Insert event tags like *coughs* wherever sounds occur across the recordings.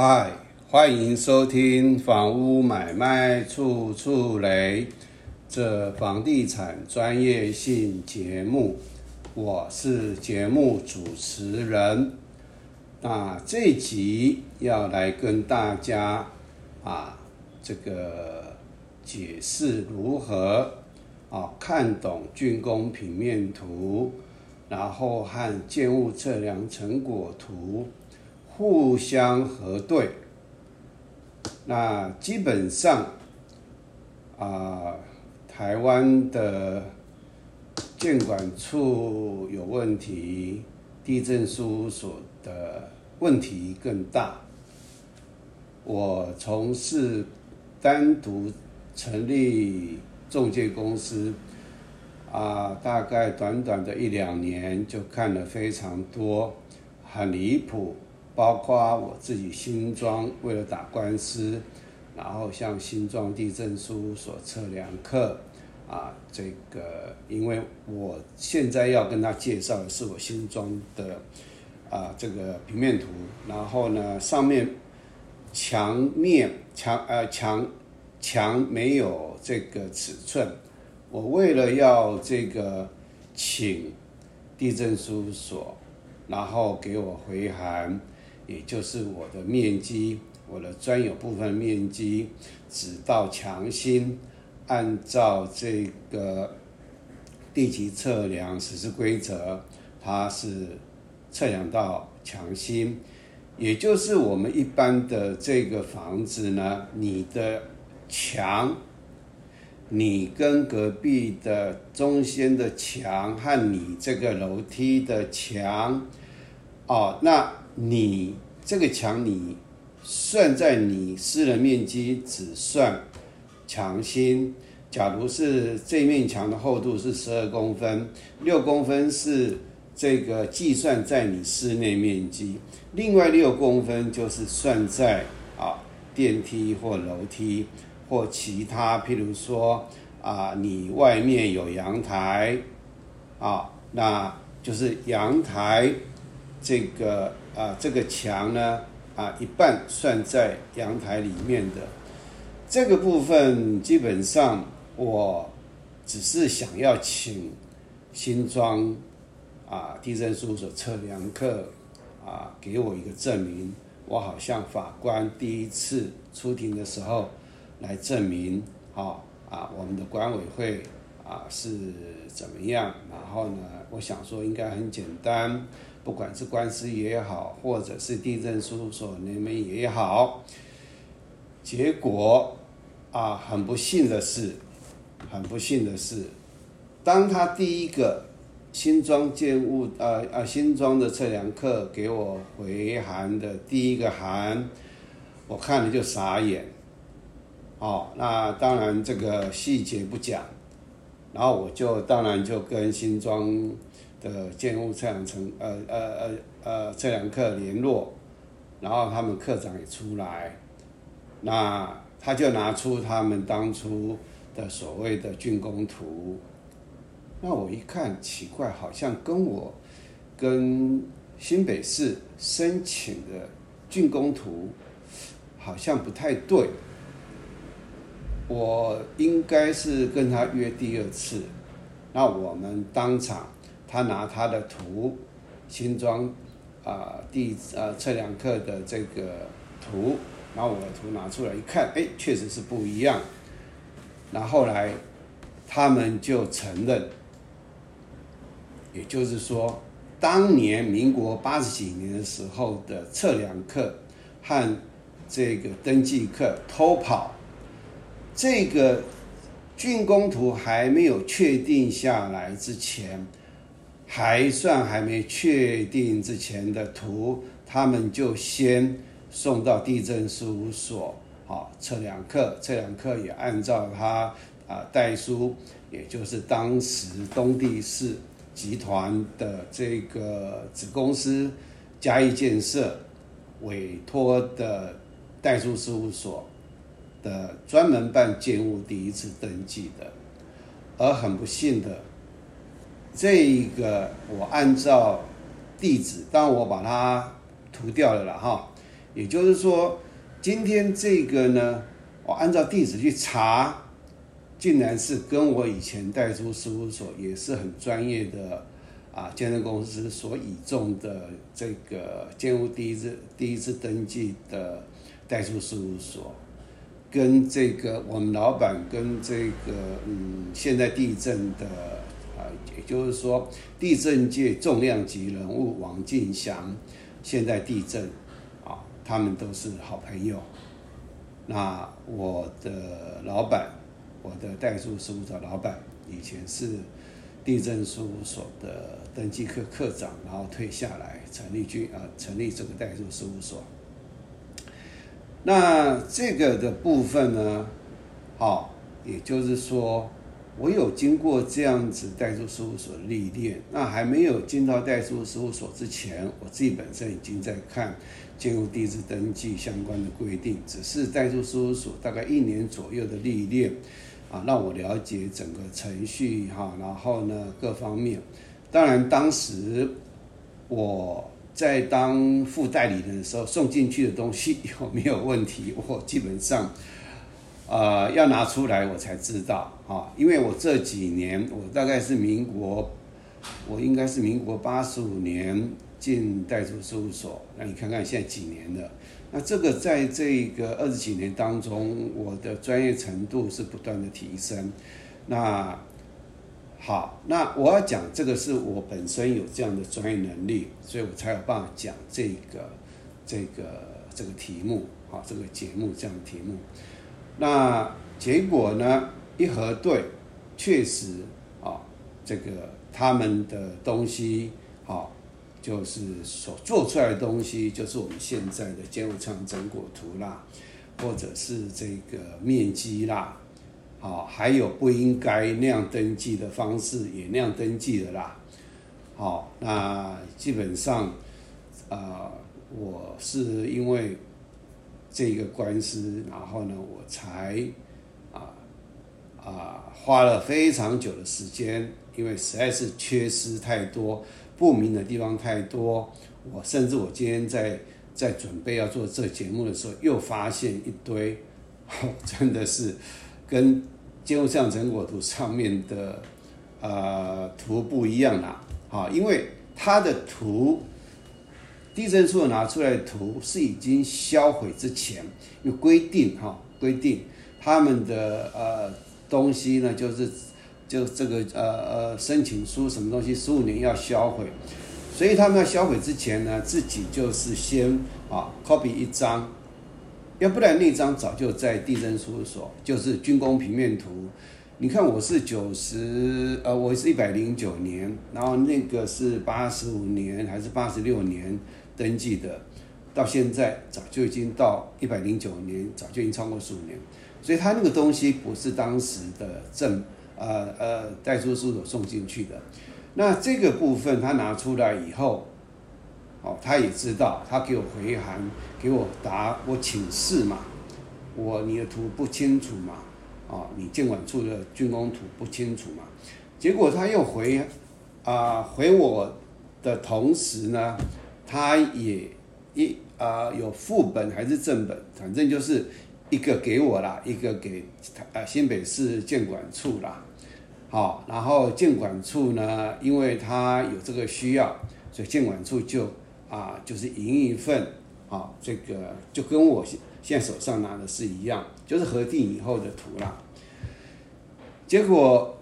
嗨，欢迎收听《房屋买卖处处雷》这房地产专业性节目，我是节目主持人。那这集要来跟大家啊，这个解释如何啊看懂竣工平面图，然后和建物测量成果图。互相核对，那基本上啊，台湾的建管处有问题，地震事务所的问题更大。我从事单独成立中介公司啊，大概短短的一两年就看了非常多，很离谱。包括我自己新庄为了打官司，然后向新庄地震书所测量课，啊，这个因为我现在要跟他介绍的是我新庄的啊这个平面图，然后呢上面墙面墙呃墙墙没有这个尺寸，我为了要这个请地震书所，然后给我回函。也就是我的面积，我的专有部分面积，只到墙心，按照这个地级测量实施规则，它是测量到墙心，也就是我们一般的这个房子呢，你的墙，你跟隔壁的中间的墙和你这个楼梯的墙，哦，那。你这个墙，你算在你私人面积只算墙心。假如是这面墙的厚度是十二公分，六公分是这个计算在你室内面积，另外六公分就是算在啊电梯或楼梯或其他，譬如说啊你外面有阳台啊，那就是阳台这个。啊，这个墙呢，啊，一半算在阳台里面的这个部分，基本上我只是想要请新庄啊地震事务所测量课啊，给我一个证明，我好像法官第一次出庭的时候来证明，好啊，我们的管委会啊是怎么样，然后呢，我想说应该很简单。不管是官司也好，或者是地震事务所你们也好，结果啊，很不幸的是，很不幸的是，当他第一个新装建物呃呃新装的测量课给我回函的第一个函，我看了就傻眼。哦，那当然这个细节不讲，然后我就当然就跟新装。的建物测量成呃呃呃呃测量课联络，然后他们课长也出来，那他就拿出他们当初的所谓的竣工图，那我一看奇怪，好像跟我跟新北市申请的竣工图好像不太对，我应该是跟他约第二次，那我们当场。他拿他的图，新装啊地啊测量课的这个图，然后我的图拿出来一看，哎，确实是不一样。那后来他们就承认，也就是说，当年民国八十几年的时候的测量课和这个登记课偷跑，这个竣工图还没有确定下来之前。还算还没确定之前的图，他们就先送到地震事务所，好测量课，测量课也按照他啊代书，也就是当时东地市集团的这个子公司嘉义建设委托的代书事务所的专门办建物第一次登记的，而很不幸的。这一个我按照地址，当我把它涂掉了了哈，也就是说，今天这个呢，我按照地址去查，竟然是跟我以前代书事务所也是很专业的啊，建设公司所倚重的这个建屋第一次第一次登记的代书事务所，跟这个我们老板跟这个嗯，现在地震的啊，也就是说地震界重量级人物王进祥，现在地震啊，他们都是好朋友。那我的老板，我的代书事务所老板，以前是地震事务所的登记科科长，然后退下来成立军啊，成立这个代书事务所。那这个的部分呢，好，也就是说，我有经过这样子代书事务所历练。那还没有进到代书事务所之前，我自己本身已经在看进入地质登记相关的规定。只是代书事务所大概一年左右的历练，啊，让我了解整个程序哈，然后呢各方面。当然当时我。在当副代理人的时候，送进去的东西 *laughs* 有没有问题？我基本上，呃，要拿出来我才知道啊。因为我这几年，我大概是民国，我应该是民国八十五年进代书事务所。那你看看现在几年了？那这个在这个二十几年当中，我的专业程度是不断的提升。那好，那我要讲这个是我本身有这样的专业能力，所以我才有办法讲这个、这个、这个题目，好，这个节目这样的题目。那结果呢？一核对，确实啊，这个他们的东西，好，就是所做出来的东西，就是我们现在的建筑厂整果图啦，或者是这个面积啦。好，还有不应该那样登记的方式也那样登记的啦。好，那基本上，呃，我是因为这个官司，然后呢，我才啊花了非常久的时间，因为实在是缺失太多，不明的地方太多。我甚至我今天在在准备要做这节目的时候，又发现一堆，真的是。跟建筑像成果图上面的呃图不一样啦，啊，因为它的图地震处拿出来的图是已经销毁之前有规定哈，规定他们的呃东西呢，就是就这个呃呃申请书什么东西十五年要销毁，所以他们要销毁之前呢，自己就是先啊 copy 一张。要不然那张早就在地震事务所，就是军工平面图。你看我是九十，呃，我是一百零九年，然后那个是八十五年还是八十六年登记的，到现在早就已经到一百零九年，早就已经超过十五年。所以他那个东西不是当时的证，呃呃，代书事务所送进去的。那这个部分他拿出来以后。哦，他也知道，他给我回函，给我答，我请示嘛，我你的图不清楚嘛，哦，你监管处的竣工图不清楚嘛，结果他又回，啊，回我的同时呢，他也一啊有副本还是正本，反正就是一个给我啦，一个给啊新北市监管处啦，好，然后监管处呢，因为他有这个需要，所以监管处就。啊，就是赢一份，啊，这个就跟我现现在手上拿的是一样，就是核定以后的图啦。结果，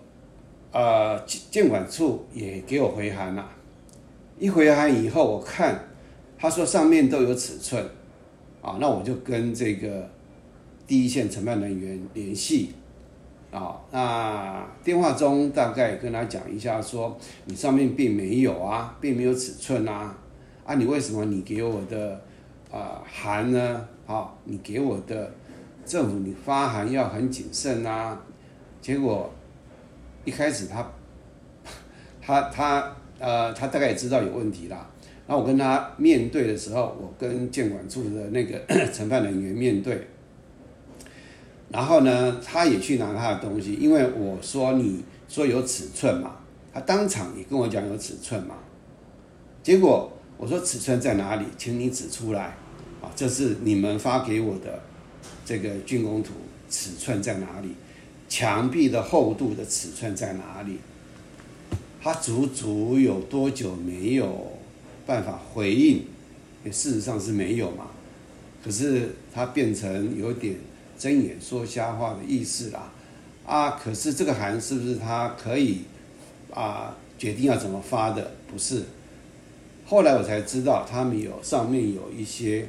呃，监管处也给我回函了，一回函以后，我看他说上面都有尺寸，啊，那我就跟这个第一线承办人员联系，啊，那电话中大概跟他讲一下，说你上面并没有啊，并没有尺寸啊。啊，你为什么你给我的啊函呢？啊，你给我的政府你发函要很谨慎啊。结果一开始他 *laughs* 他他呃，他大概也知道有问题啦。然后我跟他面对的时候，我跟监管处的那个 *coughs* 承办人员面对，然后呢，他也去拿他的东西，因为我说你说有尺寸嘛，他当场也跟我讲有尺寸嘛，结果。我说尺寸在哪里，请你指出来，啊，这是你们发给我的这个竣工图，尺寸在哪里？墙壁的厚度的尺寸在哪里？他足足有多久没有办法回应？事实上是没有嘛。可是他变成有点睁眼说瞎话的意思啦。啊，可是这个函是不是他可以啊决定要怎么发的？不是。后来我才知道，他们有上面有一些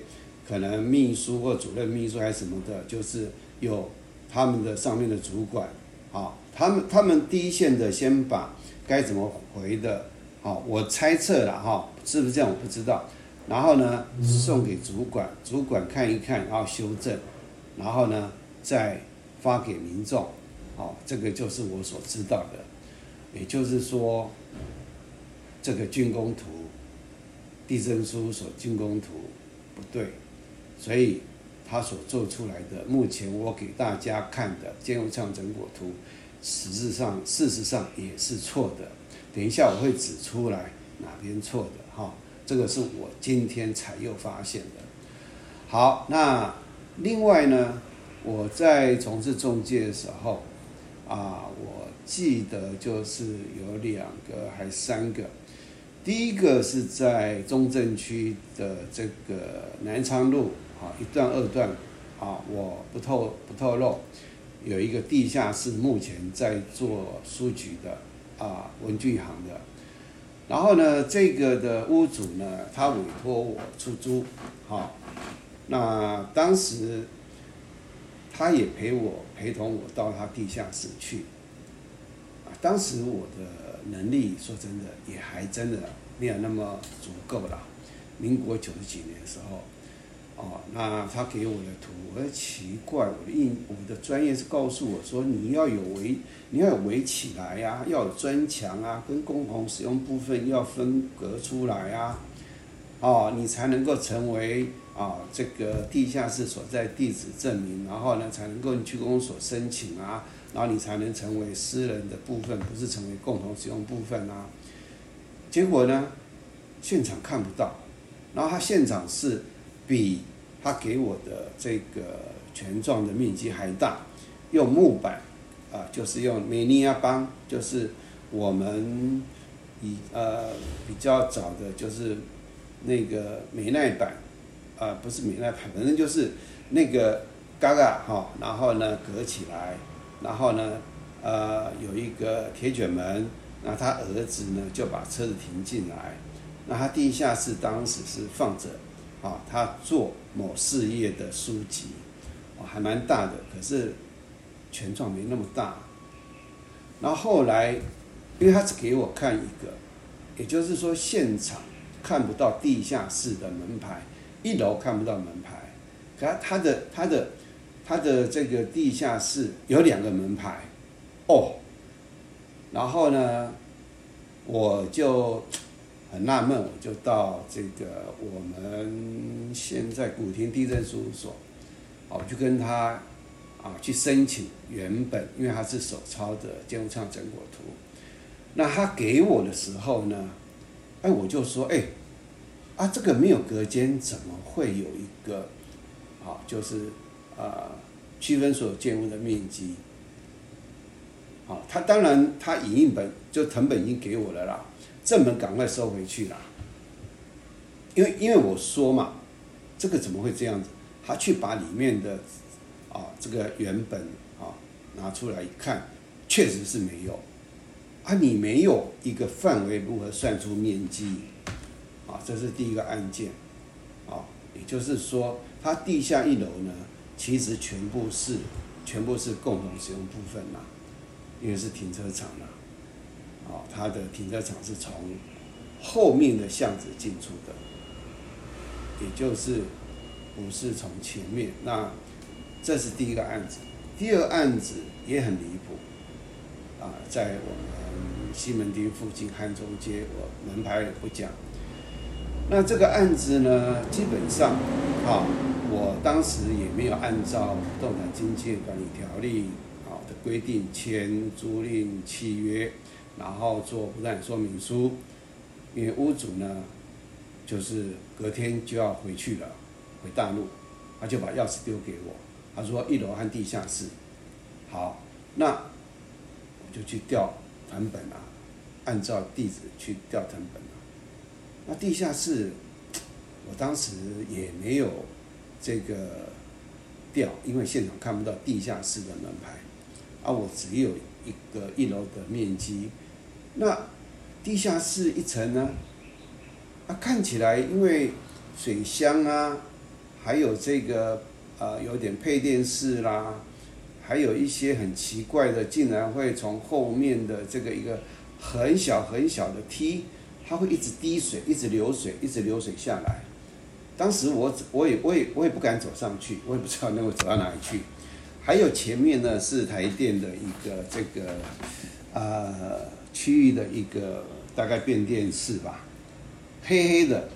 可能秘书或主任秘书还是什么的，就是有他们的上面的主管，啊，他们他们第一线的先把该怎么回的，好，我猜测了哈，是不是这样我不知道。然后呢，送给主管，主管看一看，然后修正，然后呢再发给民众，好，这个就是我所知道的。也就是说，这个竣工图。地震书所竣工图不对，所以他所做出来的，目前我给大家看的建筑上成果图，实质上事实上也是错的。等一下我会指出来哪边错的哈，这个是我今天才又发现的。好，那另外呢，我在从事中介的时候啊，我记得就是有两个还三个。第一个是在中正区的这个南昌路啊一段二段啊，我不透不透露，有一个地下室，目前在做书局的啊文具行的。然后呢，这个的屋主呢，他委托我出租，好，那当时他也陪我陪同我到他地下室去，啊，当时我的。能力说真的也还真的没有那么足够了。民国九十几年的时候，哦，那他给我的图，我奇怪，我的印我的专业是告诉我说你要有围，你要有围起来呀，要有砖墙啊，跟共同使用部分要分隔出来啊，哦，你才能够成为啊这个地下室所在地址证明，然后呢才能够去公所申请啊。然后你才能成为私人的部分，不是成为共同使用部分啊。结果呢，现场看不到。然后他现场是比他给我的这个权状的面积还大，用木板啊，就是用美尼亚邦，就是我们以呃比较早的，就是那个美耐板啊，不是美耐板，反正就是那个嘎嘎哈，然后呢隔起来。然后呢，呃，有一个铁卷门，那他儿子呢就把车子停进来。那他地下室当时是放着，啊，他做某事业的书籍，哦，还蛮大的，可是权状没那么大。然后后来，因为他只给我看一个，也就是说现场看不到地下室的门牌，一楼看不到门牌，可他的他的。它的这个地下室有两个门牌，哦，然后呢，我就很纳闷，我就到这个我们现在古亭地震事务所，哦，就跟他啊去申请原本，因为他是手抄的建筑上成果图，那他给我的时候呢，哎，我就说，哎，啊，这个没有隔间，怎么会有一个，啊，就是。啊，区分所有建物的面积。好，他当然他影印本就成本已经给我了啦，正本赶快收回去啦。因为因为我说嘛，这个怎么会这样子？他去把里面的啊这个原本啊拿出来一看，确实是没有。啊，你没有一个范围，如何算出面积？啊，这是第一个案件。啊，也就是说，它地下一楼呢？其实全部是，全部是共同使用部分啦，因为是停车场嘛，啊，它的停车场是从后面的巷子进出的，也就是不是从前面。那这是第一个案子，第二个案子也很离谱，啊，在我们西门町附近汉中街，我门牌也不讲。那这个案子呢，基本上，啊。我当时也没有按照不动产经济管理条例啊的规定签租赁契约，然后做不动产说明书，因为屋主呢就是隔天就要回去了，回大陆，他就把钥匙丢给我，他说一楼和地下室。好，那我就去调团本啊，按照地址去调团本。那地下室，我当时也没有这个调，因为现场看不到地下室的门牌，啊，我只有一个一楼的面积。那地下室一层呢？啊，看起来因为水箱啊，还有这个呃，有点配电室啦。还有一些很奇怪的，竟然会从后面的这个一个很小很小的梯，它会一直滴水，一直流水，一直流水下来。当时我我也我也我也不敢走上去，我也不知道能够走到哪里去。还有前面呢是台电的一个这个呃区域的一个大概变电室吧，黑黑的，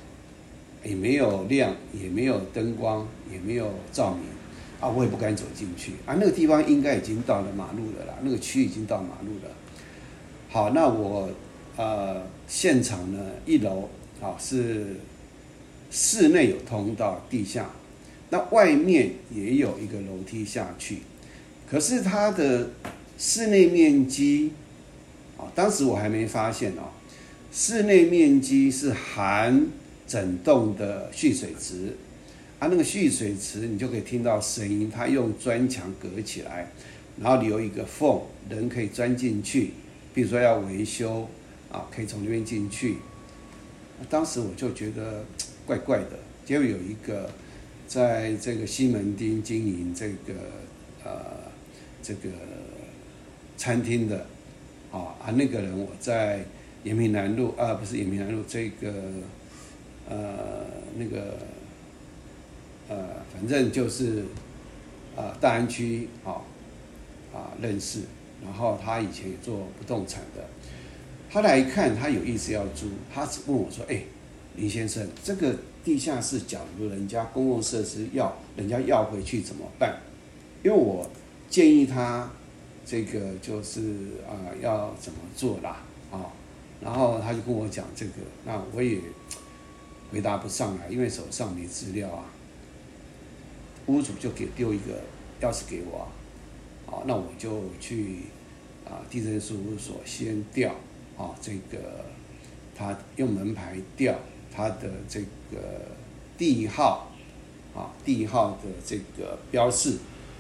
也没有亮，也没有灯光，也没有照明。啊，我也不敢走进去啊。那个地方应该已经到了马路了啦，那个区域已经到马路了。好，那我呃现场呢，一楼啊是室内有通道，地下，那外面也有一个楼梯下去。可是它的室内面积啊，当时我还没发现哦，室内面积是含整栋的蓄水池。它那个蓄水池，你就可以听到声音。它用砖墙隔起来，然后留一个缝，人可以钻进去。比如说要维修啊，可以从那边进去。当时我就觉得 *tsk* 怪怪的。结果有一个在这个西门町经营这个呃这个餐厅的啊啊那个人，我在延平南路啊，不是延平南路，这个呃那个。呃，反正就是，呃，大安区啊，啊认识，然后他以前也做不动产的，他来看，他有意思要租，他只问我说：“哎，林先生，这个地下室，假如人家公共设施要人家要回去怎么办？”因为我建议他这个就是啊要怎么做啦啊，然后他就跟我讲这个，那我也回答不上来，因为手上没资料啊。屋主就给丢一个钥匙给我，好，那我就去啊地震事务所先调啊这个他用门牌调他的这个地号啊地号的这个标示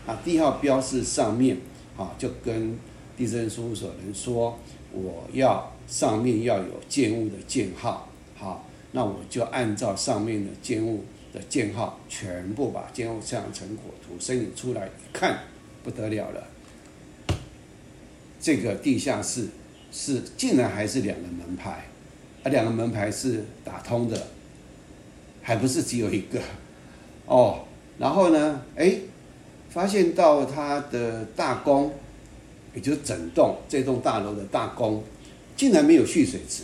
啊地号标示上面啊就跟地震事务所人说我要上面要有建物的建号，好，那我就按照上面的建物。的建号全部把建物测量成果图申请出来，一看不得了了。这个地下室是竟然还是两个门牌，啊，两个门牌是打通的，还不是只有一个哦。然后呢，哎，发现到他的大宫，也就是整栋这栋大楼的大宫，竟然没有蓄水池，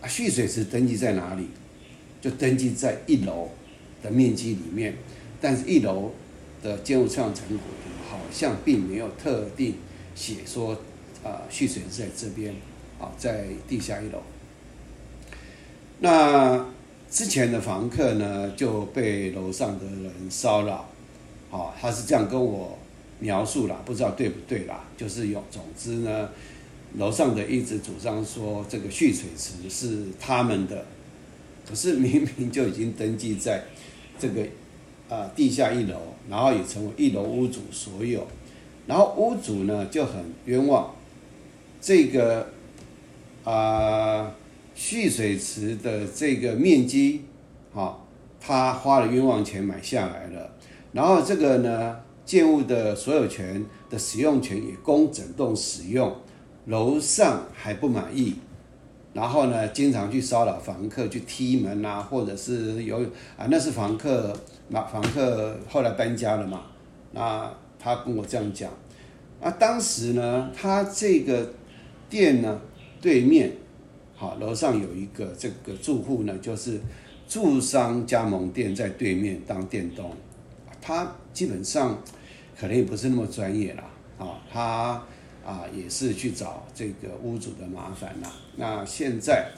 啊，蓄水池登记在哪里？就登记在一楼。的面积里面，但是一楼的建筑测量成果好像并没有特定写说，啊蓄水在这边，啊在地下一楼。那之前的房客呢就被楼上的人骚扰，啊他是这样跟我描述了，不知道对不对啦，就是有，总之呢，楼上的一直主张说这个蓄水池是他们的，可是明明就已经登记在。这个啊，地下一楼，然后也成为一楼屋主所有，然后屋主呢就很冤枉，这个啊蓄水池的这个面积，好，他花了冤枉钱买下来了，然后这个呢建物的所有权的使用权也供整栋使用，楼上还不满意。然后呢，经常去骚扰房客，去踢门啊，或者是有啊，那是房客，那房客后来搬家了嘛，那他跟我这样讲，啊，当时呢，他这个店呢对面，好，楼上有一个这个住户呢，就是住商加盟店在对面当店东，他基本上可能也不是那么专业啦，啊，他。啊，也是去找这个屋主的麻烦啦。那现在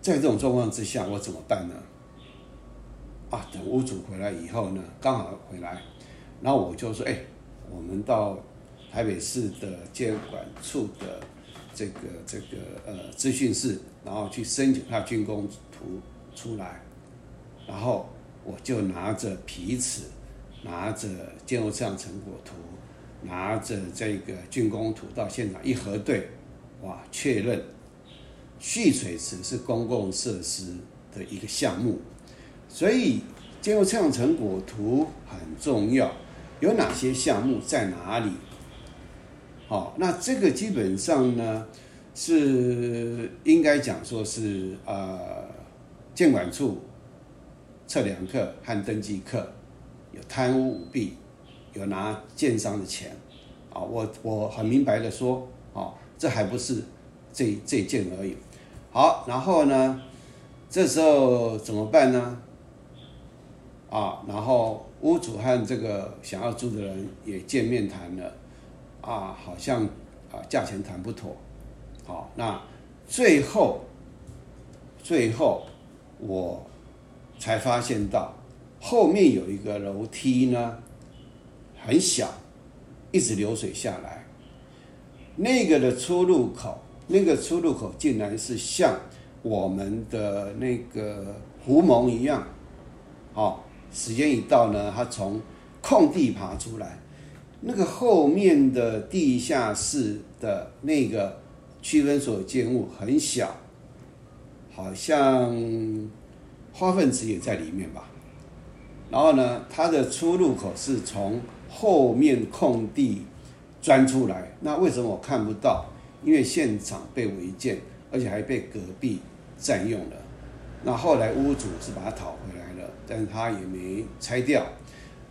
在这种状况之下，我怎么办呢？啊，等屋主回来以后呢，刚好回来，然后我就说，哎，我们到台北市的监管处的这个这个呃资讯室，然后去申请他竣工图出来，然后我就拿着皮尺，拿着建筑测量成果图，拿着这个竣工图到现场一核对，哇，确认蓄水池是公共设施的一个项目。所以，建筑测量成果图很重要，有哪些项目在哪里？好，那这个基本上呢，是应该讲说是呃，监管处测量课和登记课有贪污舞弊，有拿建商的钱，啊，我我很明白的说，啊，这还不是这这件而已。好，然后呢，这时候怎么办呢？啊，然后屋主和这个想要租的人也见面谈了，啊，好像啊价钱谈不妥，好，那最后最后我才发现到后面有一个楼梯呢，很小，一直流水下来，那个的出入口，那个出入口竟然是像我们的那个狐獴一样，好。时间一到呢，他从空地爬出来，那个后面的地下室的那个区分所建物很小，好像花粪池也在里面吧。然后呢，它的出入口是从后面空地钻出来。那为什么我看不到？因为现场被违建，而且还被隔壁占用了。那后来屋主是把它讨回来了，但是他也没拆掉。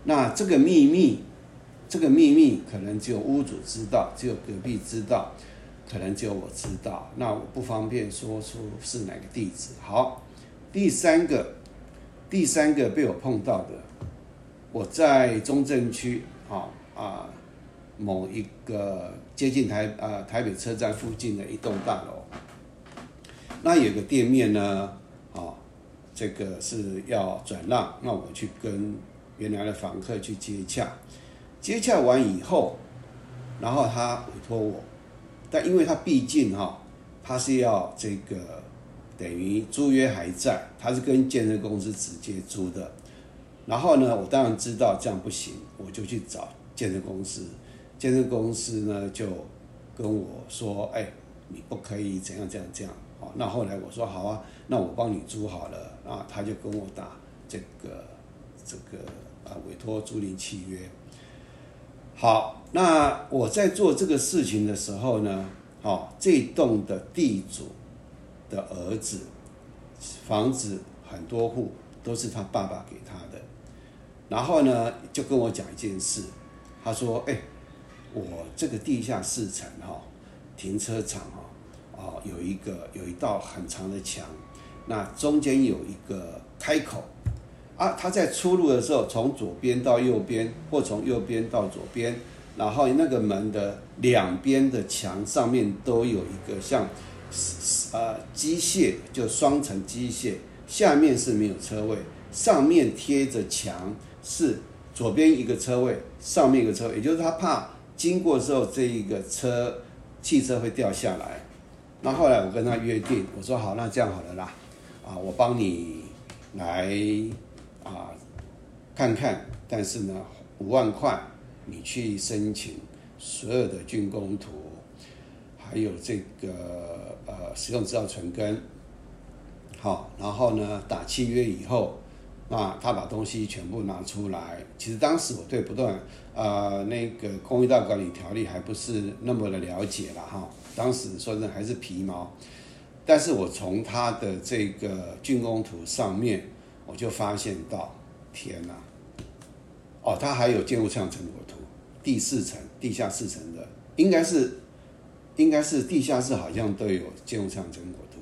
那这个秘密，这个秘密可能只有屋主知道，只有隔壁知道，可能只有我知道。那我不方便说出是哪个地址。好，第三个，第三个被我碰到的，我在中正区啊啊某一个接近台啊台北车站附近的一栋大楼，那有个店面呢。啊这个是要转让，那我去跟原来的房客去接洽，接洽完以后，然后他委托我，但因为他毕竟哈，他是要这个等于租约还在，他是跟建设公司直接租的，然后呢，我当然知道这样不行，我就去找建设公司，建设公司呢就跟我说，哎，你不可以怎样怎样怎样。好那后来我说好啊，那我帮你租好了啊，他就跟我打这个这个啊委托租赁契约。好，那我在做这个事情的时候呢，好，这栋的地主的儿子，房子很多户都是他爸爸给他的，然后呢就跟我讲一件事，他说，哎，我这个地下室层哈，停车场哈。哦，有一个有一道很长的墙，那中间有一个开口，啊，他在出入的时候，从左边到右边，或从右边到左边，然后那个门的两边的墙上面都有一个像，呃，机械就双层机械，下面是没有车位，上面贴着墙是左边一个车位，上面一个车位，也就是他怕经过之后这一个车汽车会掉下来。那后来我跟他约定，我说好，那这样好了啦，啊，我帮你来啊看看，但是呢，五万块你去申请所有的竣工图，还有这个呃使用资料存根，好，然后呢打契约以后，那他把东西全部拿出来。其实当时我对不断呃那个公益大管理条例还不是那么的了解了哈。当时说的还是皮毛，但是我从他的这个竣工图上面，我就发现到，天哪！哦，他还有建筑测量成果图，第四层、地下四层的，应该是，应该是地下室好像都有建筑测量成果图。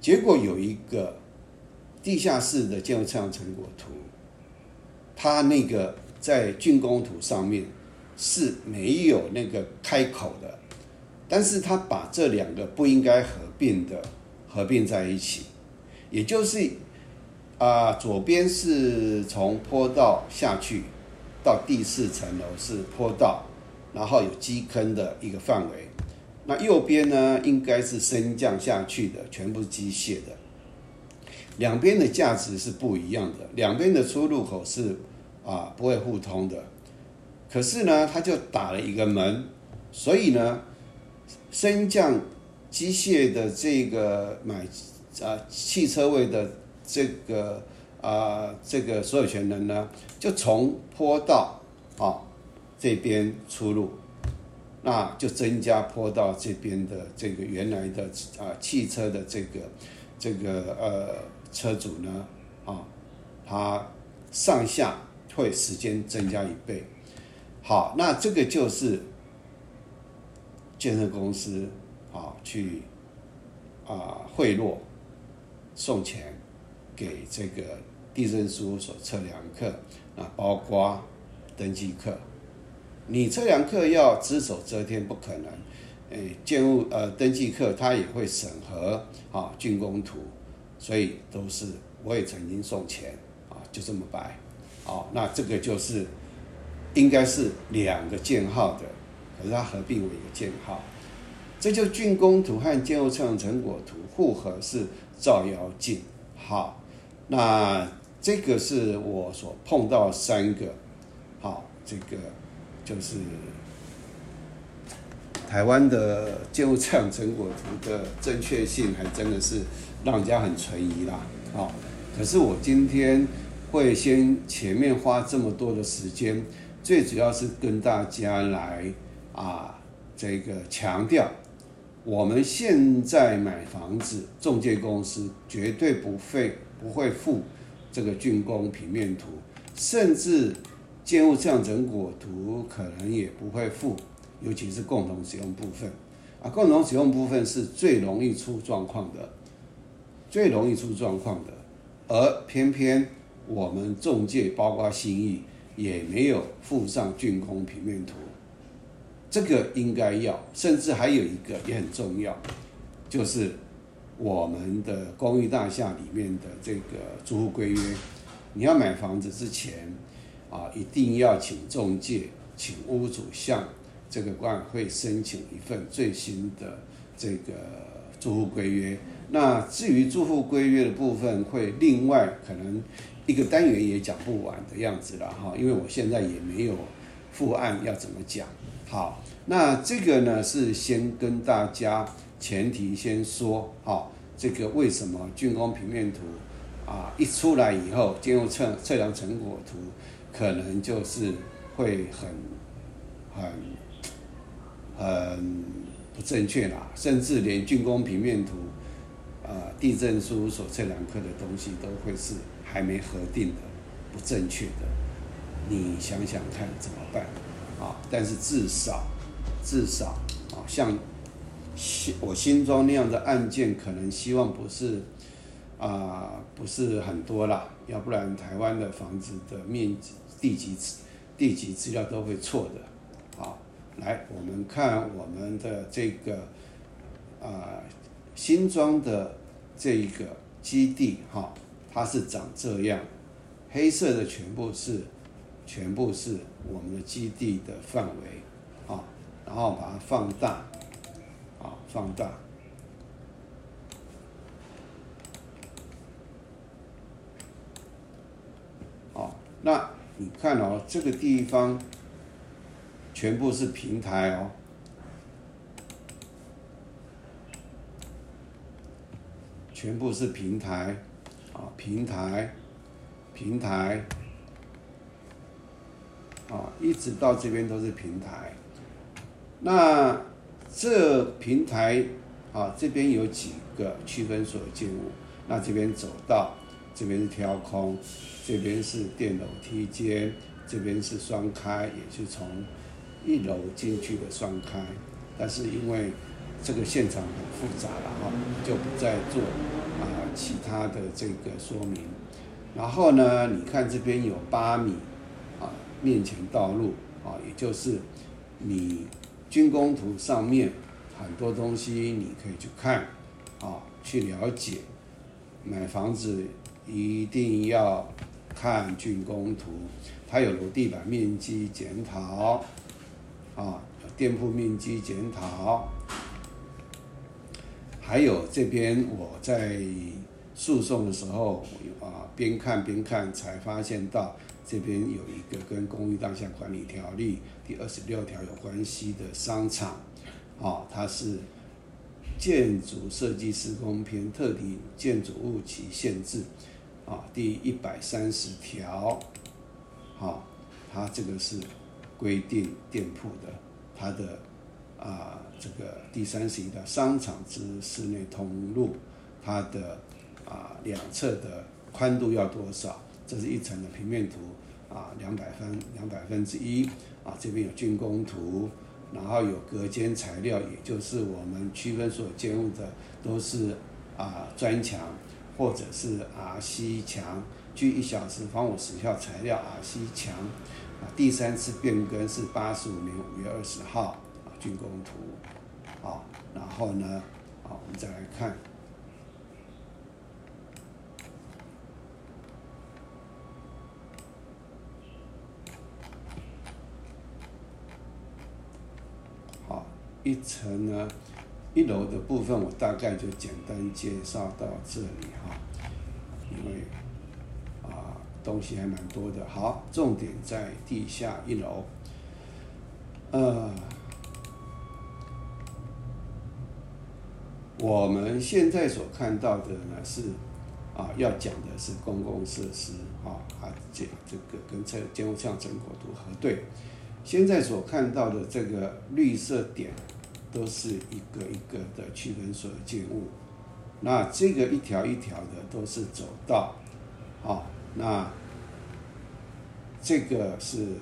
结果有一个地下室的建筑测量成果图，它那个在竣工图上面是没有那个开口的。但是他把这两个不应该合并的合并在一起，也就是啊，左边是从坡道下去到第四层楼是坡道，然后有基坑的一个范围。那右边呢，应该是升降下去的，全部是机械的。两边的价值是不一样的，两边的出入口是啊不会互通的。可是呢，他就打了一个门，所以呢，升降机械的这个买啊汽车位的这个啊这个所有权人呢，就从坡道啊这边出入，那就增加坡道这边的这个原来的啊汽车的这个这个呃车主呢啊，他上下会时间增加一倍。好，那这个就是建设公司啊，去啊贿赂送钱给这个地震事务所测量课啊，包括登记课。你测量课要只手遮天不可能，诶，建物呃登记课他也会审核啊竣工图，所以都是我也曾经送钱啊，就这么白。好，那这个就是。应该是两个建号的，可是它合并为一个建号，这就竣工图和建筑测量成果图复合是照妖镜。好，那这个是我所碰到三个，好，这个就是台湾的建筑测量成果图的正确性，还真的是让人家很存疑啦。好，可是我今天会先前面花这么多的时间。最主要是跟大家来啊，这个强调，我们现在买房子，中介公司绝对不会不会附这个竣工平面图，甚至建物测量成果图可能也不会附，尤其是共同使用部分啊，共同使用部分是最容易出状况的，最容易出状况的，而偏偏我们中介包括新意。也没有附上竣工平面图，这个应该要，甚至还有一个也很重要，就是我们的公寓大厦里面的这个租户规约，你要买房子之前啊，一定要请中介，请屋主向这个管委会申请一份最新的这个住户规约。那至于住户规约的部分，会另外可能。一个单元也讲不完的样子了哈，因为我现在也没有复案要怎么讲。好，那这个呢是先跟大家前提先说，好，这个为什么竣工平面图啊一出来以后，建筑测测量成果图可能就是会很很很不正确啦，甚至连竣工平面图啊地震书所测量课的东西都会是。还没核定的不正确的，你想想看怎么办啊？但是至少至少啊，像心我心中那样的案件，可能希望不是啊，不是很多啦，要不然台湾的房子的面积、地级地级资料都会错的。好，来我们看我们的这个啊新庄的这一个基地哈。它是长这样，黑色的全部是，全部是我们的基地的范围，啊，然后把它放大，放大，好，那你看哦，这个地方全部是平台哦，全部是平台。啊，平台，平台，啊，一直到这边都是平台。那这平台啊，这边有几个区分所有建物。那这边走道，这边是挑空，这边是电楼梯间，这边是双开，也是从一楼进去的双开。但是因为这个现场很复杂了哈，就不再做。啊，其他的这个说明，然后呢，你看这边有八米啊，面前道路啊，也就是你军工图上面很多东西你可以去看啊，去了解。买房子一定要看竣工图，它有楼地板面积检讨，啊，店铺面积检讨，还有这边我在诉讼的时候啊，边看边看才发现到这边有一个跟《公寓当下管理条例》第二十六条有关系的商场，啊，它是。建筑设计施工篇特定建筑物及限制，啊，第一百三十条，好，它这个是规定店铺的，它的啊这个第三十一条商场之室内通路，它的啊两侧的宽度要多少？这是一层的平面图，啊两百分两百分之一，啊这边有竣工图。然后有隔间材料，也就是我们区分所有建物的都是啊砖墙或者是 RC 墙，距一小时方我时效材料 RC 墙啊。第三次变更是八十五年五月二十号啊竣工图，好，然后呢，好我们再来看。一层呢，一楼的部分我大概就简单介绍到这里哈，因为啊东西还蛮多的。好，重点在地下一楼。呃，我们现在所看到的呢是啊要讲的是公共设施啊啊这这个跟这建筑项成果图核对。现在所看到的这个绿色点，都是一个一个的区分所有建物。那这个一条一条的都是走道，好，那这个是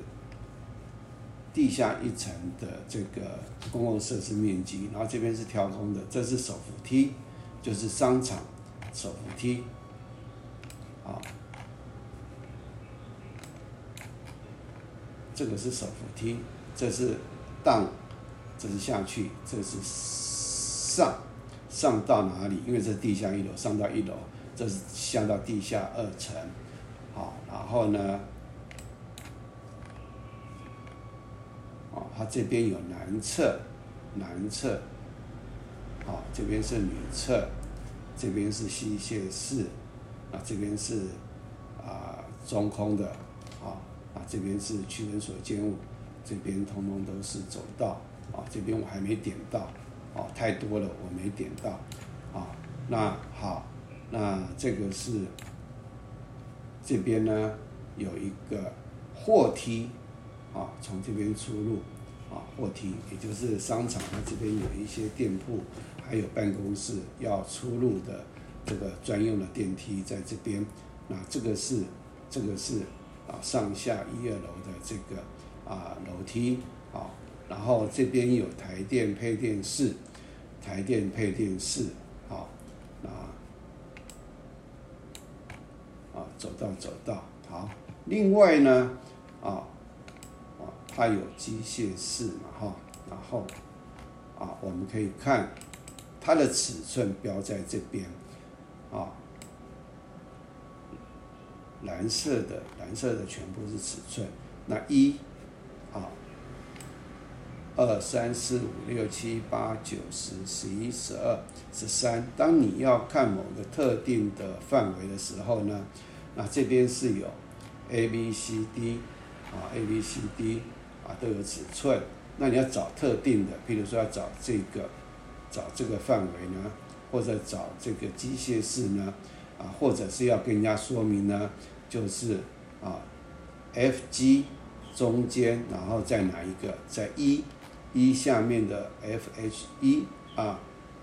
地下一层的这个公共设施面积，然后这边是挑空的，这是手扶梯，就是商场手扶梯，好。这个是手扶梯，这是档，这是下去，这是上，上到哪里？因为这是地下一楼，上到一楼，这是下到地下二层，好，然后呢，哦，它这边有男厕，男厕，好，这边是女厕，这边是吸血室，啊，这边是啊中空的。啊啊这边是区分所建物，这边通通都是走道这边我还没点到，哦，太多了，我没点到，啊。那好，那这个是这边呢有一个货梯，啊，从这边出入，啊，货梯，也就是商场它这边有一些店铺，还有办公室要出入的这个专用的电梯在这边。那这个是，这个是。啊，上下一二楼的这个啊楼梯啊，然后这边有台电配电室，台电配电室好，啊啊走道走道好，另外呢啊啊它有机械室嘛哈，然后啊我们可以看它的尺寸标在这边啊。蓝色的，蓝色的全部是尺寸。那一，二三四五六七八九十十一十二十三。当你要看某个特定的范围的时候呢，那这边是有 A B C D，啊 A B C D，啊都有尺寸。那你要找特定的，比如说要找这个，找这个范围呢，或者找这个机械式呢？啊，或者是要跟人家说明呢，就是啊，F G 中间，然后再哪一个，在一一下面的 F H 一啊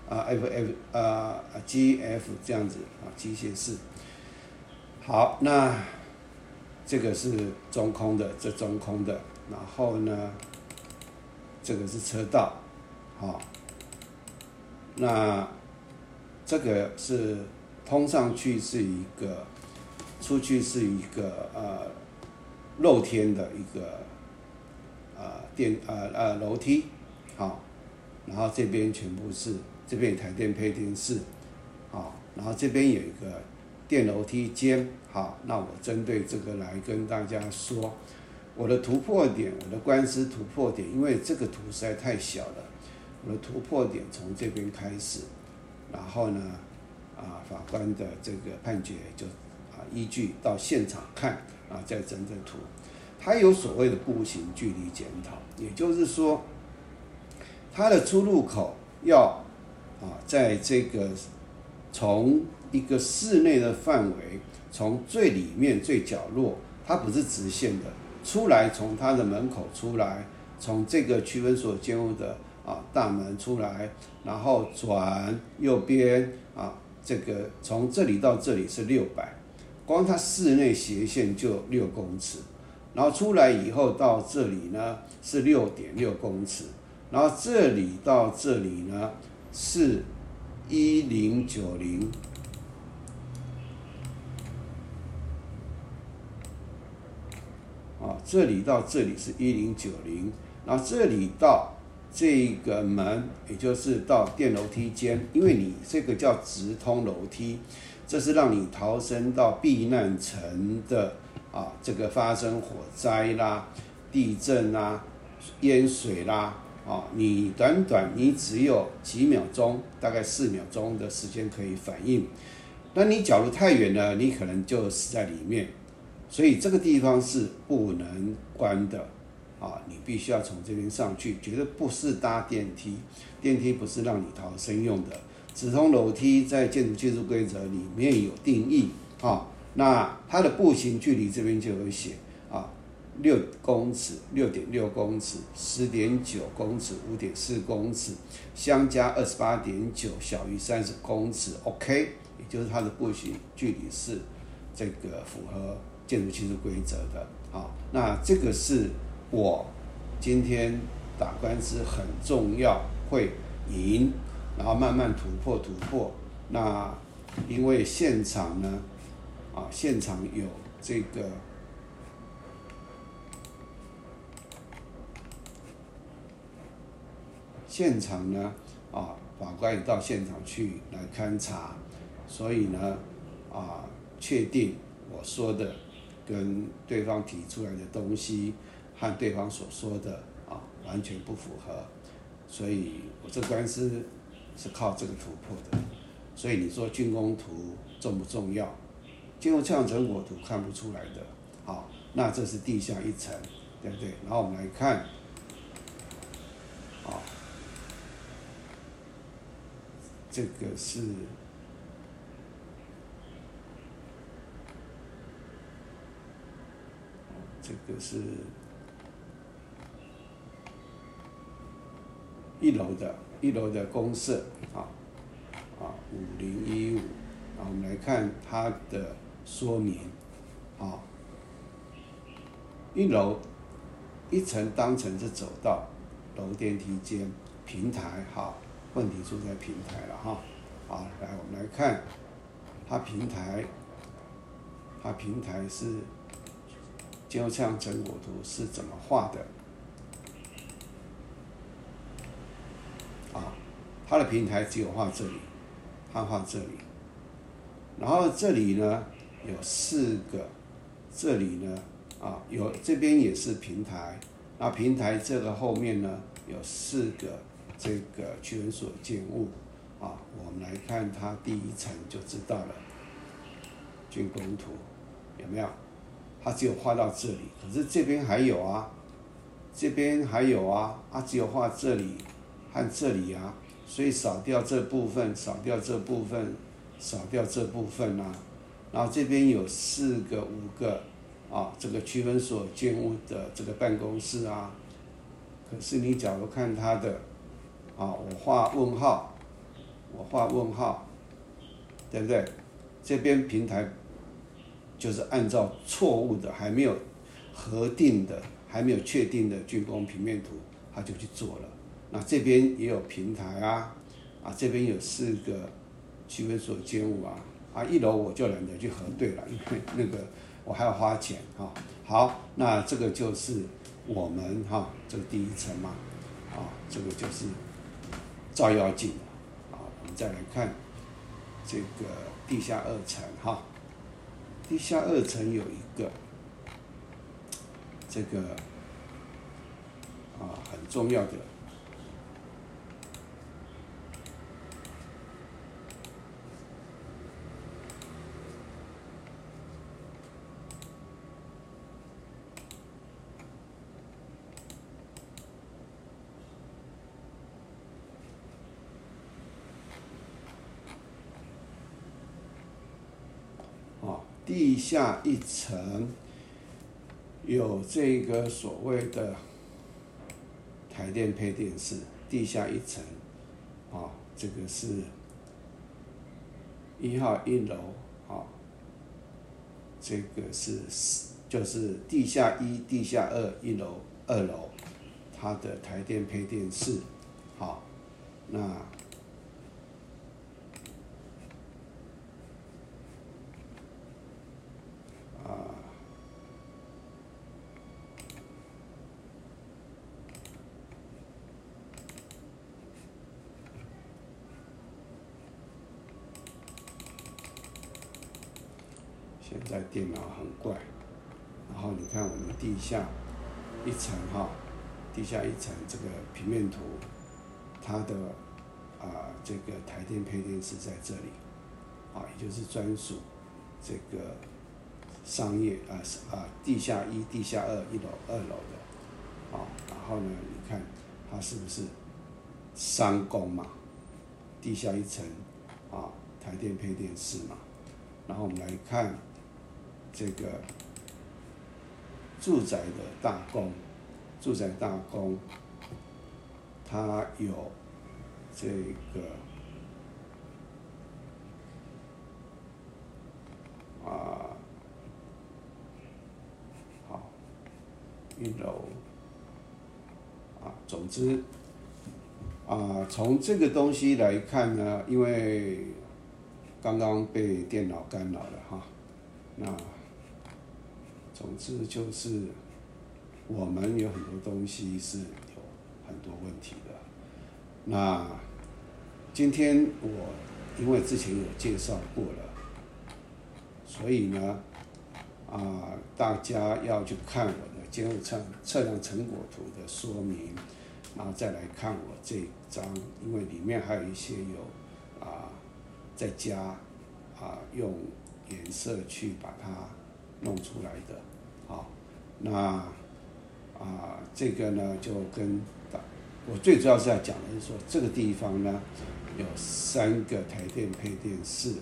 啊 F F 啊 G F 这样子啊，机械式。好，那这个是中空的，这中空的，然后呢，这个是车道，好，那这个是。通上去是一个，出去是一个呃，露天的一个，呃电呃呃楼梯，好，然后这边全部是这边有台电配电室，好，然后这边有一个电楼梯间。好，那我针对这个来跟大家说，我的突破点，我的官司突破点，因为这个图实在太小了，我的突破点从这边开始，然后呢，啊，法官的这个判决就啊依据到现场看啊，再整整图，它有所谓的步行距离检讨，也就是说，它的出入口要啊，在这个从一个室内的范围。从最里面最角落，它不是直线的，出来从它的门口出来，从这个区分所建物的啊大门出来，然后转右边啊，这个从这里到这里是六百，光它室内斜线就六公尺，然后出来以后到这里呢是六点六公尺，然后这里到这里呢是一零九零。啊，这里到这里是一零九零，然后这里到这个门，也就是到电楼梯间，因为你这个叫直通楼梯，这是让你逃生到避难层的啊，这个发生火灾啦、地震啦、淹水啦，啊，你短短你只有几秒钟，大概四秒钟的时间可以反应，那你假如太远了，你可能就死在里面。所以这个地方是不能关的，啊，你必须要从这边上去，绝对不是搭电梯，电梯不是让你逃生用的。直通楼梯在建筑技术规则里面有定义，啊，那它的步行距离这边就有写，啊，六公尺，六点六公尺，十点九公尺，五点四公尺，相加二十八点九，小于三十公尺，OK，也就是它的步行距离是这个符合。建筑技术规则的，好，那这个是我今天打官司很重要，会赢，然后慢慢突破突破。那因为现场呢，啊，现场有这个现场呢，啊，法官也到现场去来勘察，所以呢，啊，确定我说的。跟对方提出来的东西和对方所说的啊完全不符合，所以我这官司是靠这个突破的。所以你说竣工图重不重要？竣工测量成果图看不出来的，好，那这是地下一层，对不对？然后我们来看，啊，这个是。这个是一楼的，一楼的公社啊，啊五零一五，啊我们来看它的说明，啊，一楼一层当成是走道，楼电梯间平台，好，问题出在平台了哈，好，来我们来看它平台，它平台是。就像成果图是怎么画的？啊，它的平台只有画这里，它画这里，然后这里呢有四个，这里呢啊有这边也是平台，那平台这个后面呢有四个这个区分所建物，啊，我们来看它第一层就知道了，竣工图有没有？它只有画到这里，可是这边还有啊，这边还有啊，它只有画这里和这里啊，所以少掉这部分，少掉这部分，少掉这部分啊，然后这边有四个、五个啊，这个区分所建物的这个办公室啊，可是你假如看它的，啊，我画问号，我画问号，对不对？这边平台。就是按照错误的、还没有核定的、还没有确定的竣工平面图，他就去做了。那这边也有平台啊，啊这边有四个区分所建物啊，啊一楼我就懒得去核对了，因为那个我还要花钱哈。好，那这个就是我们哈这个第一层嘛，啊这个就是照妖镜啊。我们再来看这个地下二层哈。地下二层有一个这个啊很重要的。地下一层有这个所谓的台电配电室，地下一层，啊，这个是一号一楼，啊，这个是就是地下一、地下二、一楼、二楼，它的台电配电室，好，那。现在电脑很怪，然后你看我们地下一层哈，地下一层这个平面图，它的啊这个台电配电是在这里，啊也就是专属这个商业啊啊地下一、地下二、一楼、二楼的，啊然后呢你看它是不是三公嘛？地下一层啊台电配电室嘛，然后我们来看。这个住宅的大宫，住宅大宫，它有这个啊，好，一楼啊，总之啊，从这个东西来看呢，因为刚刚被电脑干扰了哈，那。总之就是，我们有很多东西是有很多问题的。那今天我因为之前有介绍过了，所以呢，啊，大家要去看我的监护测测量成果图的说明，然后再来看我这张，因为里面还有一些有啊，在加啊用颜色去把它。弄出来的，好，那啊，这个呢就跟我最主要是要讲的是说，这个地方呢有三个台电配电室，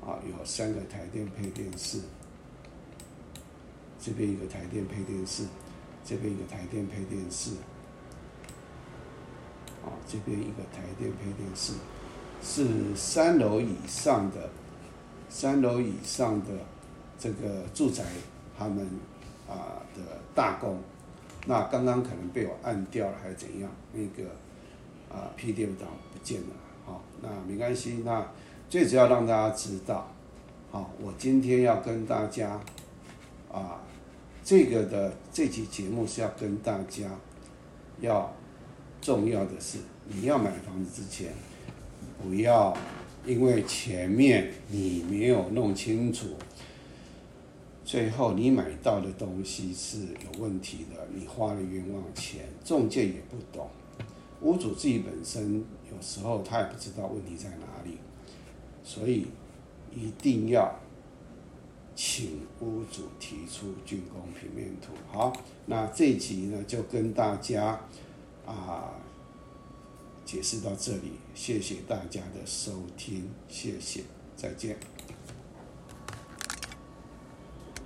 啊，有三个台电配电室，这边一个台电配电室，这边一个台电配电室，啊，这边一个台电配电室，是三楼以上的。三楼以上的这个住宅，他们啊的大工，那刚刚可能被我按掉了还是怎样？那个啊 PDF 档不见了，好，那没关系。那最主要让大家知道，好，我今天要跟大家啊这个的这期节目是要跟大家要重要的是，你要买房子之前不要。因为前面你没有弄清楚，最后你买到的东西是有问题的，你花了冤枉钱，中介也不懂，屋主自己本身有时候他也不知道问题在哪里，所以一定要请屋主提出竣工平面图。好，那这集呢就跟大家啊。解释到这里，谢谢大家的收听，谢谢，再见。